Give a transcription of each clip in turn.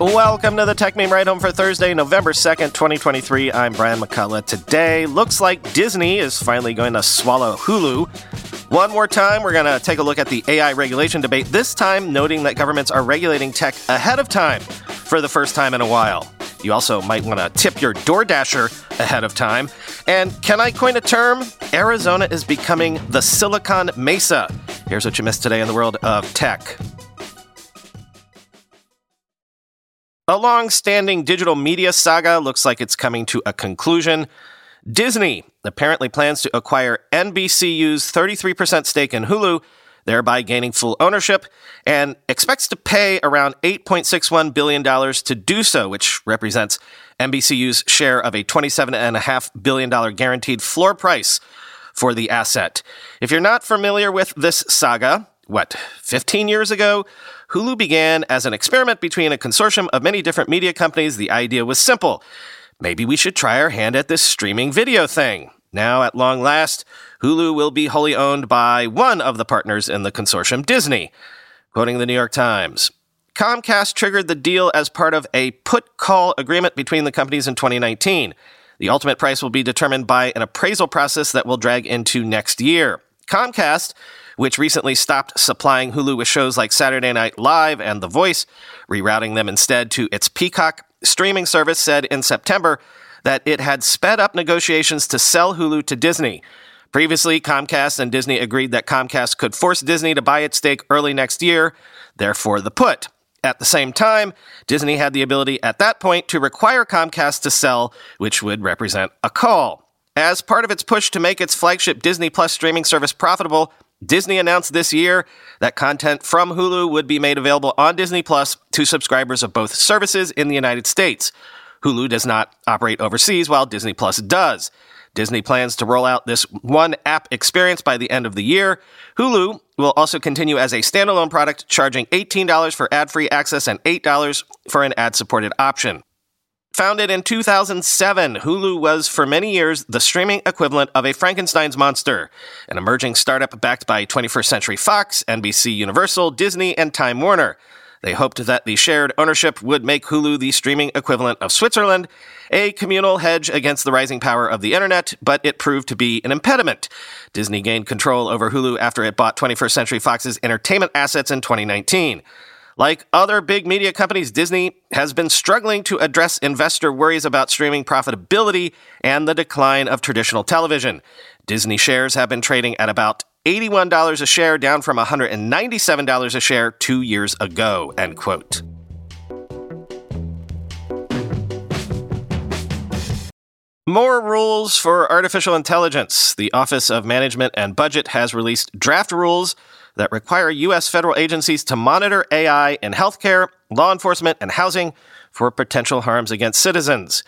Welcome to the Techmeme Ride Home for Thursday, November 2nd, 2023. I'm Brian McCullough. Today, looks like Disney is finally going to swallow Hulu. One more time, we're going to take a look at the AI regulation debate, this time noting that governments are regulating tech ahead of time for the first time in a while. You also might want to tip your DoorDasher ahead of time. And can I coin a term? Arizona is becoming the Silicon Mesa. Here's what you missed today in the world of tech. A long standing digital media saga looks like it's coming to a conclusion. Disney apparently plans to acquire NBCU's 33% stake in Hulu, thereby gaining full ownership, and expects to pay around $8.61 billion to do so, which represents NBCU's share of a $27.5 billion guaranteed floor price for the asset. If you're not familiar with this saga, what, 15 years ago? Hulu began as an experiment between a consortium of many different media companies. The idea was simple. Maybe we should try our hand at this streaming video thing. Now, at long last, Hulu will be wholly owned by one of the partners in the consortium, Disney. Quoting the New York Times, Comcast triggered the deal as part of a put call agreement between the companies in 2019. The ultimate price will be determined by an appraisal process that will drag into next year. Comcast which recently stopped supplying Hulu with shows like Saturday Night Live and The Voice, rerouting them instead to its Peacock streaming service, said in September that it had sped up negotiations to sell Hulu to Disney. Previously, Comcast and Disney agreed that Comcast could force Disney to buy its stake early next year, therefore, the put. At the same time, Disney had the ability at that point to require Comcast to sell, which would represent a call. As part of its push to make its flagship Disney Plus streaming service profitable, Disney announced this year that content from Hulu would be made available on Disney Plus to subscribers of both services in the United States. Hulu does not operate overseas while Disney Plus does. Disney plans to roll out this one app experience by the end of the year. Hulu will also continue as a standalone product, charging $18 for ad free access and $8 for an ad supported option. Founded in 2007, Hulu was for many years the streaming equivalent of a Frankenstein's monster, an emerging startup backed by 21st Century Fox, NBC Universal, Disney, and Time Warner. They hoped that the shared ownership would make Hulu the streaming equivalent of Switzerland, a communal hedge against the rising power of the internet, but it proved to be an impediment. Disney gained control over Hulu after it bought 21st Century Fox's entertainment assets in 2019. Like other big media companies, Disney has been struggling to address investor worries about streaming profitability and the decline of traditional television. Disney shares have been trading at about $81 a share, down from $197 a share two years ago, end quote. More rules for artificial intelligence. The Office of Management and Budget has released draft rules that require U.S. federal agencies to monitor AI in healthcare, law enforcement, and housing for potential harms against citizens.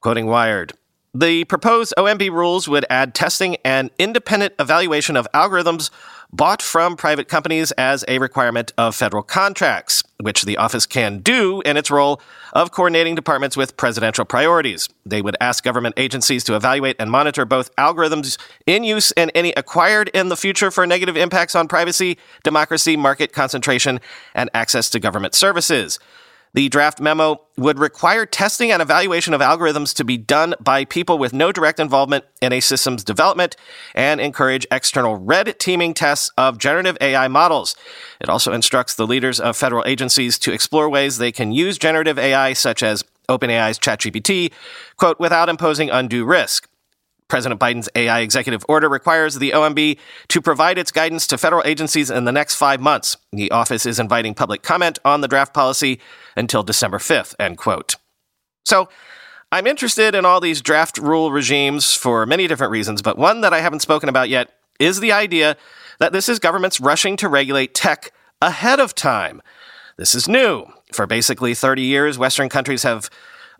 Quoting Wired, the proposed OMB rules would add testing and independent evaluation of algorithms bought from private companies as a requirement of federal contracts, which the office can do in its role of coordinating departments with presidential priorities. They would ask government agencies to evaluate and monitor both algorithms in use and any acquired in the future for negative impacts on privacy, democracy, market concentration, and access to government services. The draft memo would require testing and evaluation of algorithms to be done by people with no direct involvement in a system's development and encourage external red teaming tests of generative AI models. It also instructs the leaders of federal agencies to explore ways they can use generative AI, such as OpenAI's ChatGPT, quote, without imposing undue risk. President Biden's AI executive order requires the OMB to provide its guidance to federal agencies in the next five months. The office is inviting public comment on the draft policy until December 5th, end quote. So, I'm interested in all these draft rule regimes for many different reasons, but one that I haven't spoken about yet is the idea that this is governments rushing to regulate tech ahead of time. This is new. For basically 30 years, Western countries have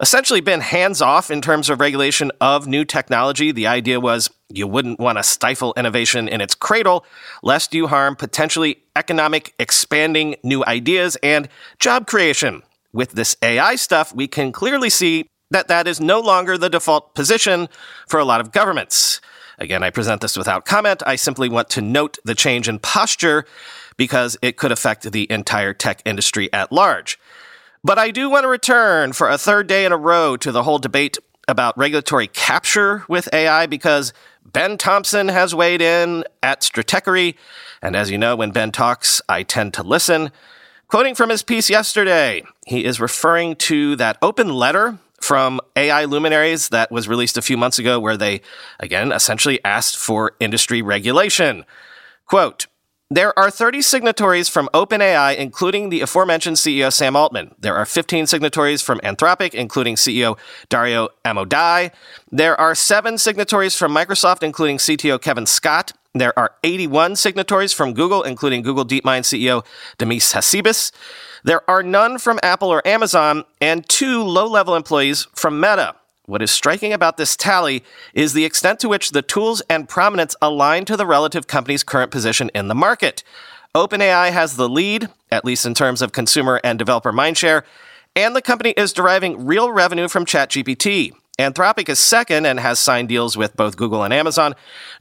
essentially been hands off in terms of regulation of new technology. The idea was you wouldn't want to stifle innovation in its cradle, lest you harm potentially economic expanding new ideas and job creation. With this AI stuff, we can clearly see that that is no longer the default position for a lot of governments. Again, I present this without comment. I simply want to note the change in posture because it could affect the entire tech industry at large. But I do want to return for a third day in a row to the whole debate about regulatory capture with AI because Ben Thompson has weighed in at Stratechery. And as you know, when Ben talks, I tend to listen. Quoting from his piece yesterday, he is referring to that open letter from AI luminaries that was released a few months ago, where they, again, essentially asked for industry regulation. Quote, there are 30 signatories from OpenAI, including the aforementioned CEO Sam Altman. There are 15 signatories from Anthropic, including CEO Dario Amodei. There are seven signatories from Microsoft, including CTO Kevin Scott. There are 81 signatories from Google, including Google DeepMind CEO Demis Hassabis. There are none from Apple or Amazon, and two low level employees from Meta. What is striking about this tally is the extent to which the tools and prominence align to the relative company's current position in the market. OpenAI has the lead, at least in terms of consumer and developer mindshare, and the company is deriving real revenue from ChatGPT. Anthropic is second and has signed deals with both Google and Amazon.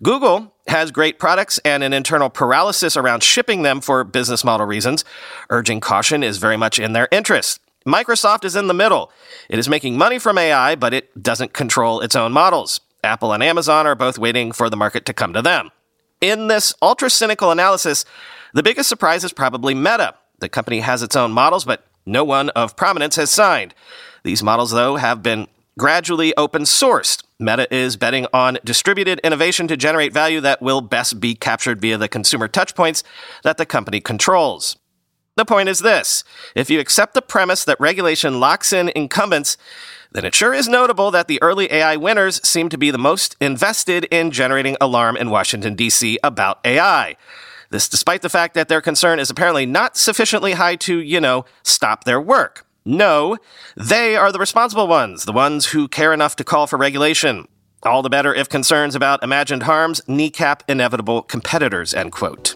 Google has great products and an internal paralysis around shipping them for business model reasons. Urging caution is very much in their interest. Microsoft is in the middle. It is making money from AI, but it doesn't control its own models. Apple and Amazon are both waiting for the market to come to them. In this ultra cynical analysis, the biggest surprise is probably Meta. The company has its own models, but no one of prominence has signed. These models, though, have been gradually open sourced. Meta is betting on distributed innovation to generate value that will best be captured via the consumer touchpoints that the company controls. The point is this if you accept the premise that regulation locks in incumbents, then it sure is notable that the early AI winners seem to be the most invested in generating alarm in Washington, D.C. about AI. This despite the fact that their concern is apparently not sufficiently high to, you know, stop their work. No, they are the responsible ones, the ones who care enough to call for regulation. All the better if concerns about imagined harms kneecap inevitable competitors, end quote.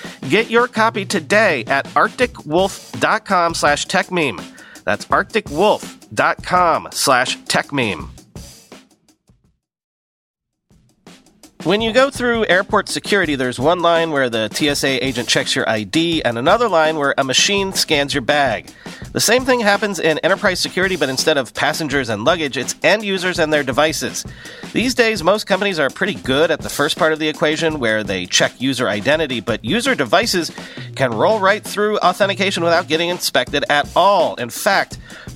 Get your copy today at arcticwolf.com slash techmeme. That's arcticwolf.com slash techmeme. When you go through airport security, there's one line where the TSA agent checks your ID and another line where a machine scans your bag. The same thing happens in enterprise security, but instead of passengers and luggage, it's end users and their devices. These days, most companies are pretty good at the first part of the equation where they check user identity, but user devices can roll right through authentication without getting inspected at all. In fact,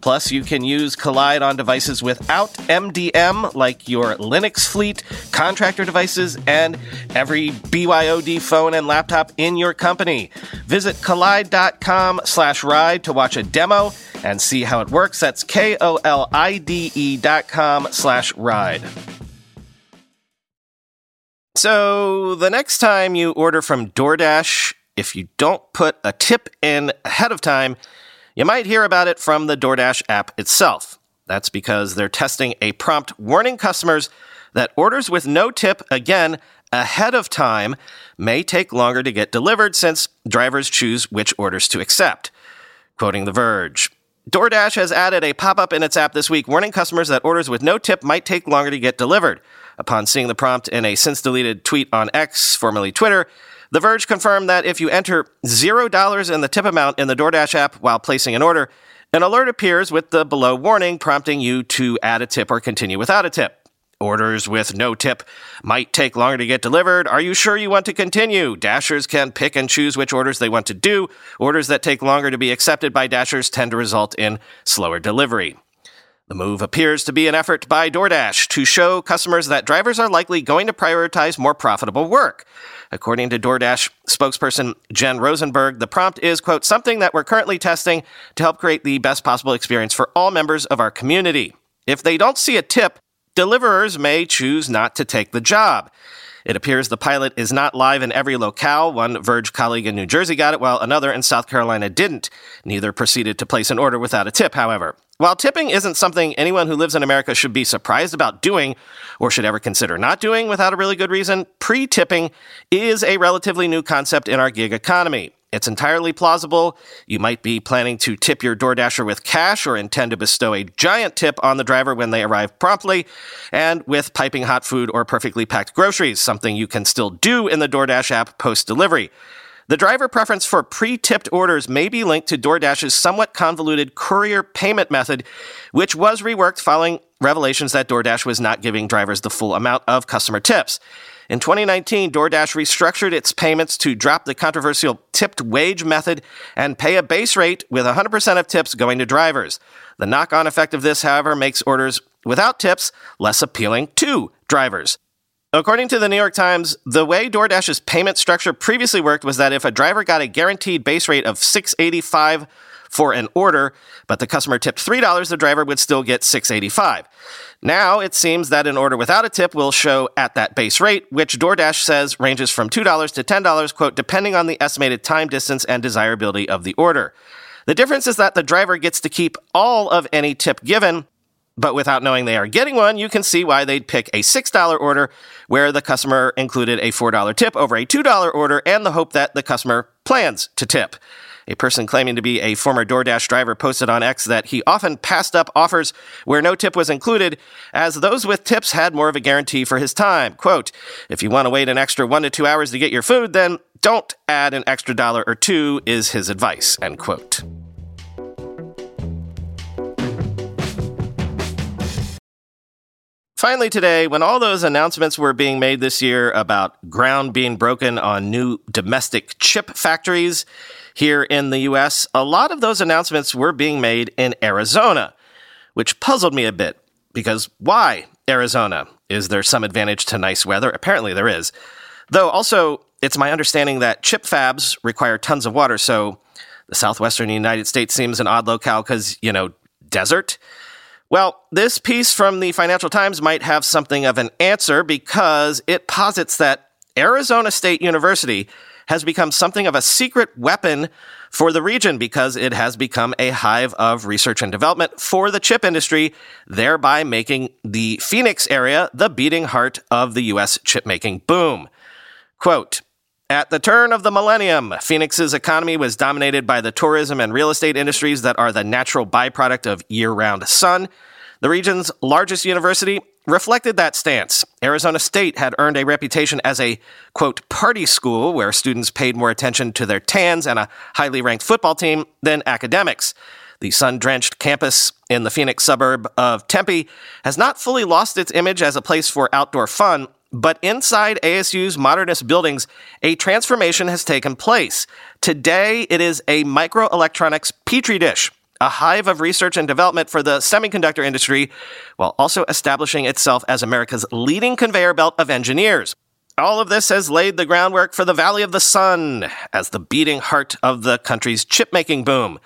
Plus, you can use Kolide on devices without MDM, like your Linux fleet, contractor devices, and every BYOD phone and laptop in your company. Visit kolide.com slash ride to watch a demo and see how it works. That's K-O-L-I-D-E dot com slash ride. So the next time you order from DoorDash, if you don't put a tip in ahead of time, you might hear about it from the DoorDash app itself. That's because they're testing a prompt warning customers that orders with no tip, again, ahead of time, may take longer to get delivered since drivers choose which orders to accept. Quoting The Verge DoorDash has added a pop up in its app this week warning customers that orders with no tip might take longer to get delivered. Upon seeing the prompt in a since deleted tweet on X, formerly Twitter, The Verge confirmed that if you enter $0 in the tip amount in the DoorDash app while placing an order, an alert appears with the below warning prompting you to add a tip or continue without a tip. Orders with no tip might take longer to get delivered. Are you sure you want to continue? Dashers can pick and choose which orders they want to do. Orders that take longer to be accepted by Dashers tend to result in slower delivery. The move appears to be an effort by DoorDash to show customers that drivers are likely going to prioritize more profitable work. According to DoorDash spokesperson Jen Rosenberg, the prompt is, quote, something that we're currently testing to help create the best possible experience for all members of our community. If they don't see a tip, deliverers may choose not to take the job. It appears the pilot is not live in every locale. One Verge colleague in New Jersey got it, while another in South Carolina didn't. Neither proceeded to place an order without a tip, however. While tipping isn't something anyone who lives in America should be surprised about doing or should ever consider not doing without a really good reason, pre tipping is a relatively new concept in our gig economy. It's entirely plausible. You might be planning to tip your DoorDasher with cash or intend to bestow a giant tip on the driver when they arrive promptly and with piping hot food or perfectly packed groceries, something you can still do in the DoorDash app post delivery. The driver preference for pre tipped orders may be linked to DoorDash's somewhat convoluted courier payment method, which was reworked following revelations that DoorDash was not giving drivers the full amount of customer tips. In 2019, DoorDash restructured its payments to drop the controversial tipped wage method and pay a base rate with 100% of tips going to drivers. The knock on effect of this, however, makes orders without tips less appealing to drivers. According to the New York Times, the way DoorDash's payment structure previously worked was that if a driver got a guaranteed base rate of 685 for an order, but the customer tipped $3, the driver would still get 685. Now it seems that an order without a tip will show at that base rate, which DoorDash says ranges from $2 to $10, quote, depending on the estimated time, distance, and desirability of the order. The difference is that the driver gets to keep all of any tip given, but without knowing they are getting one, you can see why they'd pick a $6 order where the customer included a $4 tip over a $2 order and the hope that the customer plans to tip. A person claiming to be a former DoorDash driver posted on X that he often passed up offers where no tip was included, as those with tips had more of a guarantee for his time. Quote, if you want to wait an extra one to two hours to get your food, then don't add an extra dollar or two, is his advice. End quote. Finally, today, when all those announcements were being made this year about ground being broken on new domestic chip factories, here in the US, a lot of those announcements were being made in Arizona, which puzzled me a bit because why Arizona? Is there some advantage to nice weather? Apparently there is. Though also, it's my understanding that chip fabs require tons of water, so the southwestern United States seems an odd locale because, you know, desert. Well, this piece from the Financial Times might have something of an answer because it posits that Arizona State University has become something of a secret weapon for the region because it has become a hive of research and development for the chip industry, thereby making the Phoenix area the beating heart of the U.S. chip making boom. Quote, at the turn of the millennium, Phoenix's economy was dominated by the tourism and real estate industries that are the natural byproduct of year round sun. The region's largest university reflected that stance. Arizona State had earned a reputation as a, quote, party school where students paid more attention to their tans and a highly ranked football team than academics. The sun drenched campus in the Phoenix suburb of Tempe has not fully lost its image as a place for outdoor fun, but inside ASU's modernist buildings, a transformation has taken place. Today, it is a microelectronics petri dish a hive of research and development for the semiconductor industry, while also establishing itself as America's leading conveyor belt of engineers. All of this has laid the groundwork for the Valley of the Sun as the beating heart of the country's chip making boom.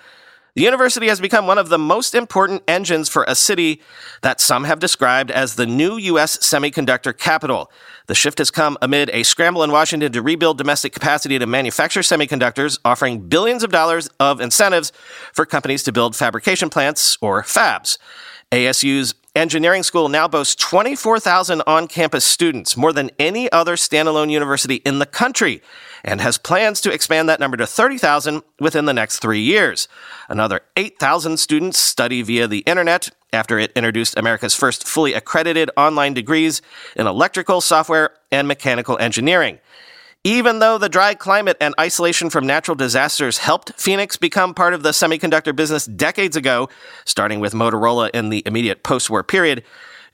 The university has become one of the most important engines for a city that some have described as the new U.S. semiconductor capital. The shift has come amid a scramble in Washington to rebuild domestic capacity to manufacture semiconductors, offering billions of dollars of incentives for companies to build fabrication plants or fabs. ASU's Engineering School now boasts 24,000 on campus students, more than any other standalone university in the country, and has plans to expand that number to 30,000 within the next three years. Another 8,000 students study via the internet after it introduced America's first fully accredited online degrees in electrical, software, and mechanical engineering. Even though the dry climate and isolation from natural disasters helped Phoenix become part of the semiconductor business decades ago, starting with Motorola in the immediate post war period,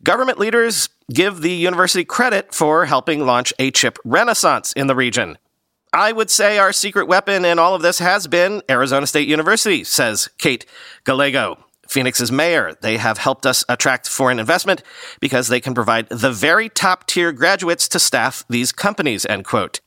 government leaders give the university credit for helping launch a chip renaissance in the region. I would say our secret weapon in all of this has been Arizona State University, says Kate Gallego, Phoenix's mayor. They have helped us attract foreign investment because they can provide the very top tier graduates to staff these companies, end quote.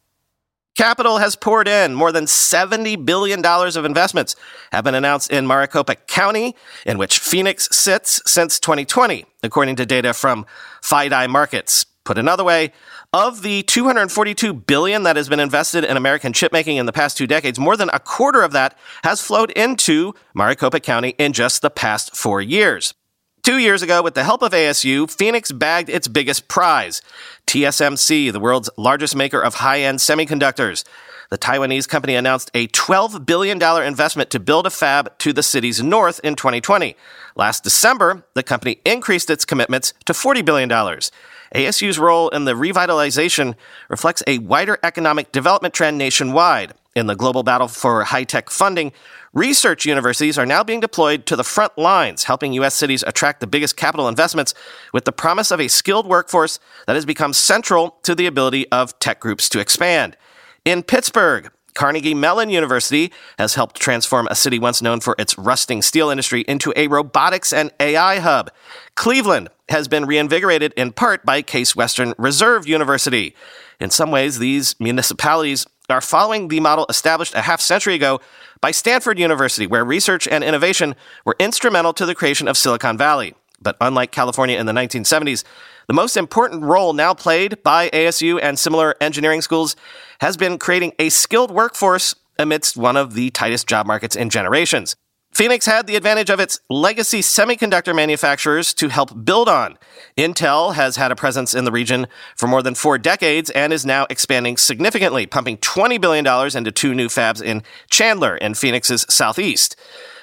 Capital has poured in. More than $70 billion of investments have been announced in Maricopa County, in which Phoenix sits since 2020, according to data from FIDI Markets. Put another way, of the 242 billion that has been invested in American chipmaking in the past two decades, more than a quarter of that has flowed into Maricopa County in just the past four years. Two years ago, with the help of ASU, Phoenix bagged its biggest prize TSMC, the world's largest maker of high end semiconductors. The Taiwanese company announced a $12 billion investment to build a fab to the city's north in 2020. Last December, the company increased its commitments to $40 billion. ASU's role in the revitalization reflects a wider economic development trend nationwide. In the global battle for high tech funding, research universities are now being deployed to the front lines, helping U.S. cities attract the biggest capital investments with the promise of a skilled workforce that has become central to the ability of tech groups to expand. In Pittsburgh, Carnegie Mellon University has helped transform a city once known for its rusting steel industry into a robotics and AI hub. Cleveland has been reinvigorated in part by Case Western Reserve University. In some ways, these municipalities are following the model established a half century ago by Stanford University, where research and innovation were instrumental to the creation of Silicon Valley. But unlike California in the 1970s, the most important role now played by ASU and similar engineering schools has been creating a skilled workforce amidst one of the tightest job markets in generations. Phoenix had the advantage of its legacy semiconductor manufacturers to help build on. Intel has had a presence in the region for more than four decades and is now expanding significantly, pumping $20 billion into two new fabs in Chandler in Phoenix's southeast.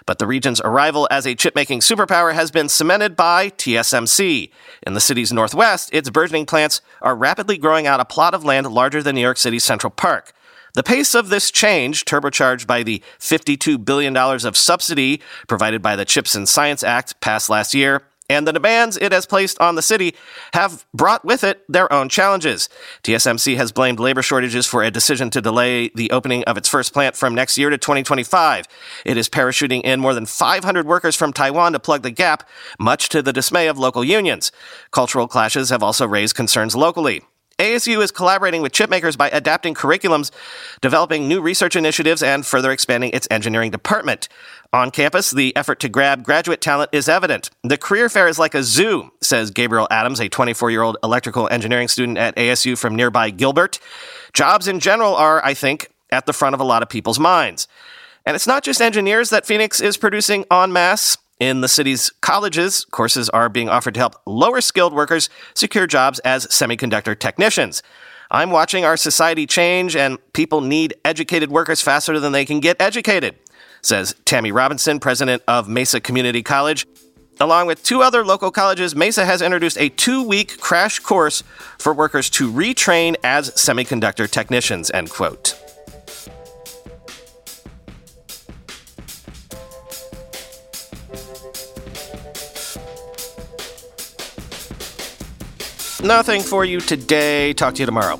But the region's arrival as a chip-making superpower has been cemented by TSMC. In the city's northwest, its burgeoning plants are rapidly growing out a plot of land larger than New York City's Central Park. The pace of this change, turbocharged by the $52 billion of subsidy provided by the CHIPS and Science Act passed last year, and the demands it has placed on the city have brought with it their own challenges. TSMC has blamed labor shortages for a decision to delay the opening of its first plant from next year to 2025. It is parachuting in more than 500 workers from Taiwan to plug the gap, much to the dismay of local unions. Cultural clashes have also raised concerns locally. ASU is collaborating with chipmakers by adapting curriculums, developing new research initiatives, and further expanding its engineering department. On campus, the effort to grab graduate talent is evident. The career fair is like a zoo, says Gabriel Adams, a 24 year old electrical engineering student at ASU from nearby Gilbert. Jobs in general are, I think, at the front of a lot of people's minds. And it's not just engineers that Phoenix is producing en masse. In the city's colleges, courses are being offered to help lower skilled workers secure jobs as semiconductor technicians. I'm watching our society change, and people need educated workers faster than they can get educated, says Tammy Robinson, president of Mesa Community College. Along with two other local colleges, Mesa has introduced a two week crash course for workers to retrain as semiconductor technicians, end quote. Nothing for you today. Talk to you tomorrow.